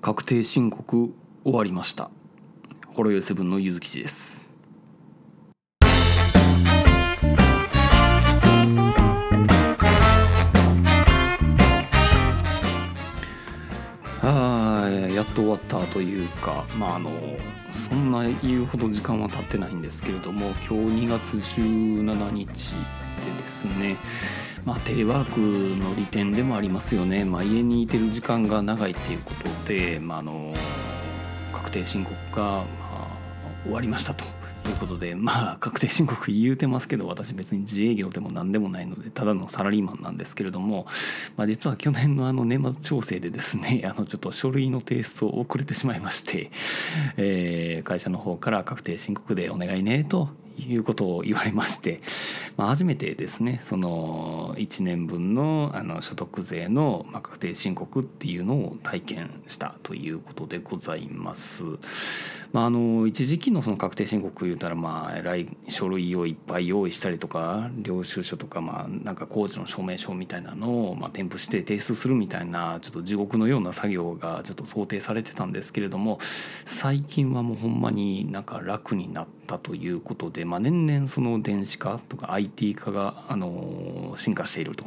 確定申告終わりました。ホロヨセブンのゆずきちです。あーやっと終わったというかまああのそんな言うほど時間は経ってないんですけれども今日2月17日でですねまあ、テレワークの利点でもありますよね、まあ、家にいてる時間が長いっていうことで、まあ、あの確定申告が、まあ、終わりましたということでまあ確定申告言うてますけど私別に自営業でも何でもないのでただのサラリーマンなんですけれども、まあ、実は去年のあの年末調整でですね あのちょっと書類の提出を遅れてしまいまして、えー、会社の方から確定申告でお願いねということを言われまして、まあ、初めてですねその1年分のあの所得税の確定申告っていうのを体験したということでございます。まあ、あの一時期のその確定申告言うたらまあえらい書類をいっぱい用意したりとか領収書とかまあなんか工事の証明書みたいなのをまあ添付して提出するみたいなちょっと地獄のような作業がちょっと想定されてたんですけれども最近はもうほんまになんか楽になったということで、まあ、年々その電子化とか IT 化があの進化していると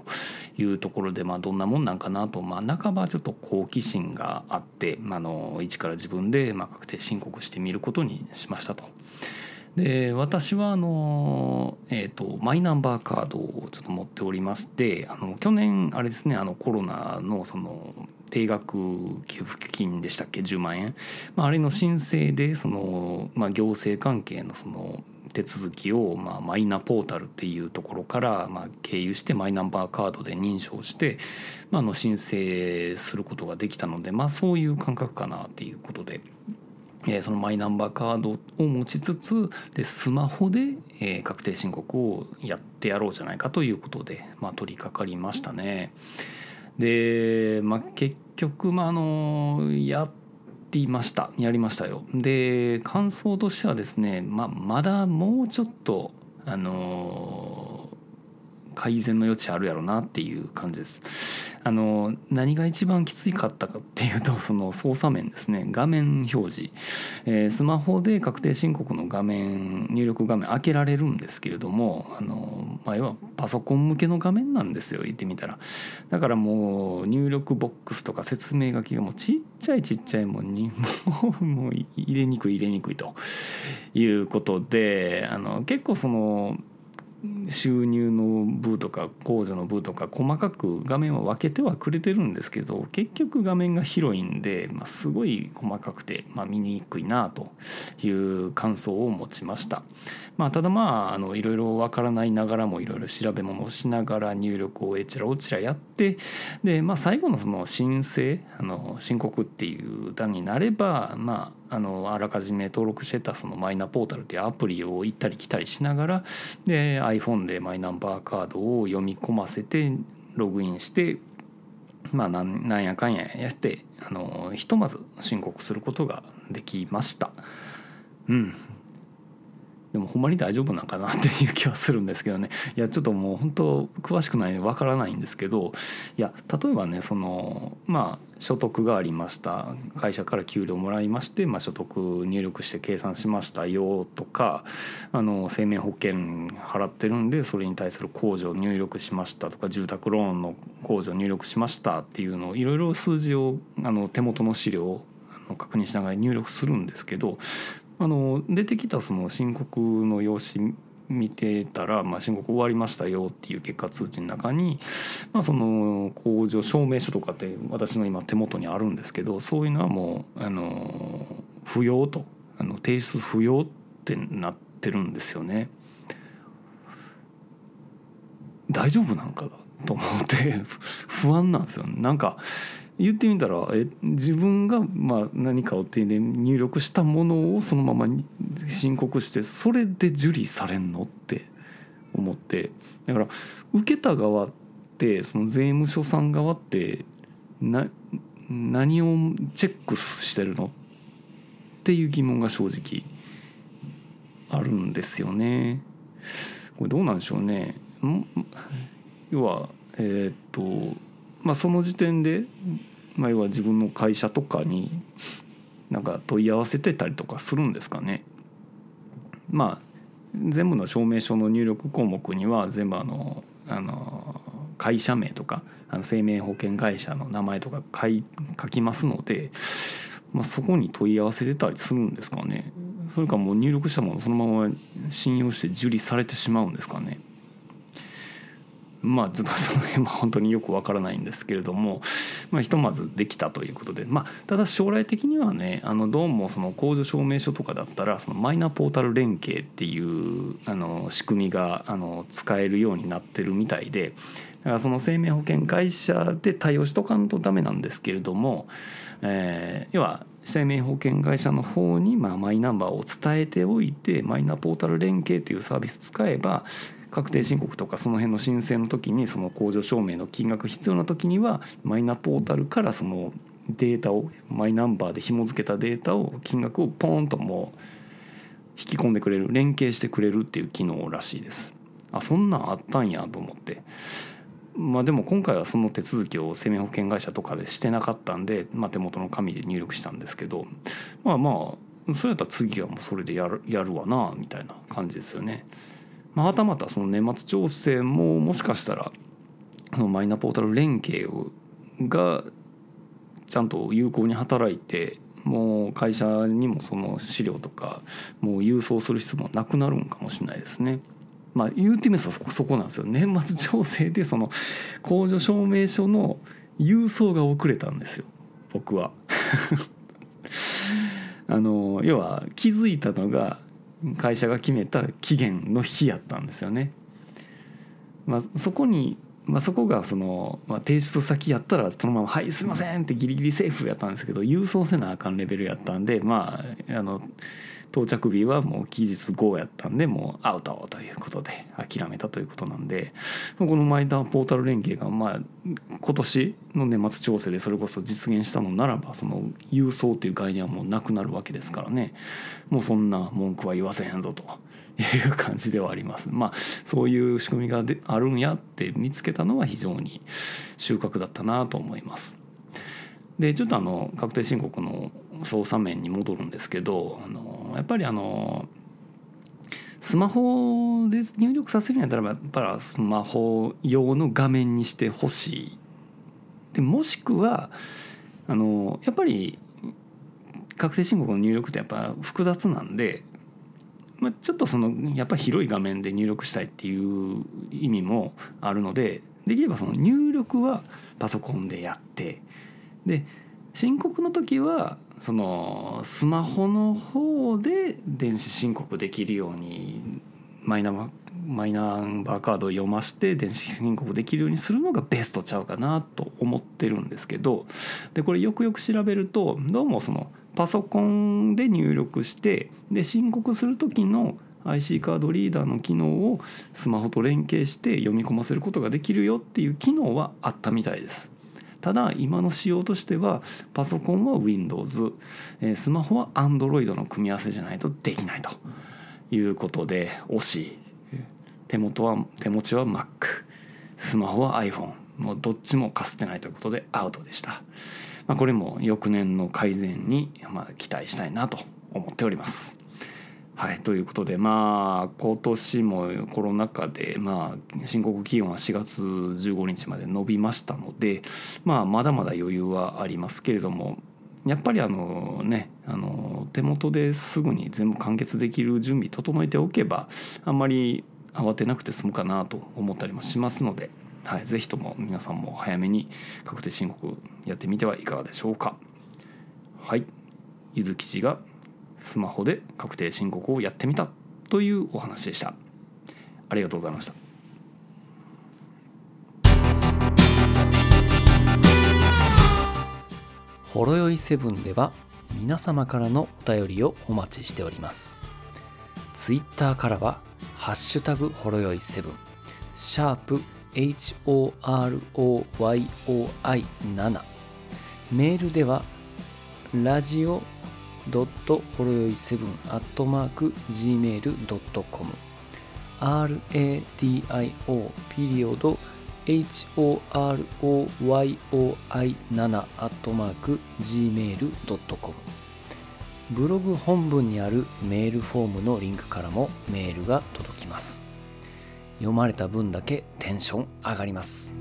いうところでまあどんなもんなんかなとまあ半ばちょっと好奇心があって、まあ、の一から自分でまあ確定申告してしてみることにしましたと。で私はあの、えーと、マイナンバーカードをちょっと持っておりましてあの去年あれですねあのコロナのその定額給付金でしたっけ10万円、まあ、あれの申請でその、まあ、行政関係のその手続きを、まあ、マイナポータルっていうところから、まあ、経由してマイナンバーカードで認証して、まあ、の申請することができたので、まあ、そういう感覚かなっていうことでえそのマイナンバーカードを持ちつつでスマホで、え確定申告をやってやろうじゃないかということで、まあ、取り掛かりましたね。で、まあ、結局、まあ、あのやっていましたやりましたよ。で感想としてはですね、まあ、まだもうちょっとあの改善の余地あるやろなっていう感じです。あの何が一番きついかったかっていうと その操作面ですね。画面表示、えー、スマホで確定申告の画面入力画面開けられるんですけれどもあの、まあ、要はパソコン向けの画面なんですよ言ってみたら。だからもう入力ボックスとか説明書きがもうちっちゃいちっちゃいもんにもうもう入れにくい入れにくいということであの結構その収入の部とか控除の部とか細かく画面は分けてはくれてるんですけど結局画面が広いんで、まあ、すごい細かくて、まあ、見にくいなという感想を持ちました。まあ、ただまああのいろいろ分からないながらもいろいろ調べ物をしながら入力をえちらおちらやってで、まあ、最後のその申請あの申告っていう段になればまああのあらかじめ登録してたそのマイナポータルっていうアプリを行ったり来たりしながらで iPhone でマイナンバーカードを読み込ませてログインしてまあなんなんやかんややってあのひとまず申告することができました。うんでもほんまに大丈夫なんかなっていう気はするんですけどね。いやちょっともう本当詳しくないわからないんですけどいや例えばねそのまあ所得がありました。会社から給料もらいまして、まあ、所得入力して計算しましたよとかあの生命保険払ってるんでそれに対する控除入力しましたとか住宅ローンの控除入力しましたっていうのをいろいろ数字をあの手元の資料を確認しながら入力するんですけどあの出てきたその申告の用紙見てたら、まあ、申告終わりましたよっていう結果通知の中に、まあ、その控除証明書とかって私の今手元にあるんですけどそういうのはもうあの不要とあの提出不要ってなってるんですよね。大丈夫なんかだと思って 不安なんですよ、なんか言ってみたらえ自分がまあ何かを手で入力したものをそのまま申告してそれで受理されんのって思ってだから受けた側ってその税務署さん側ってな何をチェックしてるのっていう疑問が正直あるんですよね。これどうなんでしょうね。要はえー、っとまあ、その時点でまあ、要は自分の会社とかになんか問い合わせてたりとかするんですかね。まあ全部の証明書の入力項目には全部あのあの会社名とかあの生命保険会社の名前とか書い書きますので、まあ、そこに問い合わせてたりするんですかね。それかもう入力したものそのまま信用して受理されてしまうんですかね。まあちょっと その辺は本当によくわからないんですけれども、まあ、ひとまずできたということで、まあ、ただ将来的にはねあのどうもその控除証明書とかだったらそのマイナポータル連携っていうあの仕組みがあの使えるようになってるみたいでだからその生命保険会社で対応しとかんとダメなんですけれども、えー、要は生命保険会社の方にまあマイナンバーを伝えておいてマイナポータル連携っていうサービス使えば確定申告とかその辺の申請の時にその控除証明の金額必要な時にはマイナポータルからそのデータをマイナンバーで紐付けたデータを金額をポーンともう引き込んでくれる連携してくれるっていう機能らしいですあそんなんあったんやと思ってまあでも今回はその手続きを生命保険会社とかでしてなかったんで、まあ、手元の紙で入力したんですけどまあまあそれやったら次はもうそれでやるやるわなみたいな感じですよね。ま、たまたその年末調整ももしかしたらそのマイナポータル連携をがちゃんと有効に働いてもう会社にもその資料とかもう郵送する必要もなくなるんかもしれないですね。まあ言うてみればそこなんですよ。年末調整でその控除証明書の郵送が遅れたんですよ。僕は。あの要は気づいたのが会社が決めた期限の日やったんですよね。まあ、そこに、まあ、そこがその、まあ、提出先やったらそのまま「はいすいません」ってギリギリセーフやったんですけど郵送せなあかんレベルやったんでまああの到着日はもう期日後やったんでもうアウトということで諦めたということなんでこのマイナーポータル連携がまあ今年の年末調整でそれこそ実現したのならばその郵送っていう概念はもうなくなるわけですからねもうそんな文句は言わせへんぞと。いう感じではあります。まあそういう仕組みがあるんやって見つけたのは非常に収穫だったなと思います。でちょっとあの確定申告の操作面に戻るんですけどあのやっぱりあのスマホで入力させるんやったらやっぱりスマホ用の画面にしてほしい。でもしくはあのやっぱり確定申告の入力ってやっぱ複雑なんで、まあ、ちょっとそのやっぱり広い画面で入力したいっていう意味もあるのでできればその入力はパソコンでやってで申告の時はそのスマホの方で電子申告できるようにマイナマイナンバーカードを読まして電子申告できるようにするのがベストちゃうかなと思ってるんですけどでこれよくよく調べるとどうもそのパソコンで入力してで申告する時の IC カードリーダーの機能をスマホと連携して読み込ませることができるよっていう機能はあったみたいです。ただ今の仕様としてはパソコンは Windows スマホは Android の組み合わせじゃないとできないということで惜し。い手元は手持ちは Mac スマホは iPhone もうどっちもかすってないということでアウトでした、まあ、これも翌年の改善にま期待したいなと思っております。はいということでまあ今年もコロナ禍でまあ申告期限は4月15日まで伸びましたのでまあまだまだ余裕はありますけれどもやっぱりあのねあの手元ですぐに全部完結できる準備整えておけばあんまり慌てなくて済むかなと思ったりもしますので、はい、ぜひとも皆さんも早めに確定申告やってみてはいかがでしょうか。はいゆずきちがスマホで確定申告をやってみたというお話でした。ありがとうございました。ほろよいセブンでは皆様からのお便りをお待ちしております。ツイッターからはハッシュタグほろよいセブン。シャープ HOROYOI7 メールではラジオドットほろよい7アットマーク gmail.com radio ピリオド horoyoi7-gmail.com ブログ本文にあるメールフォームのリンクからもメールが届きます。読まれた分だけテンション上がります。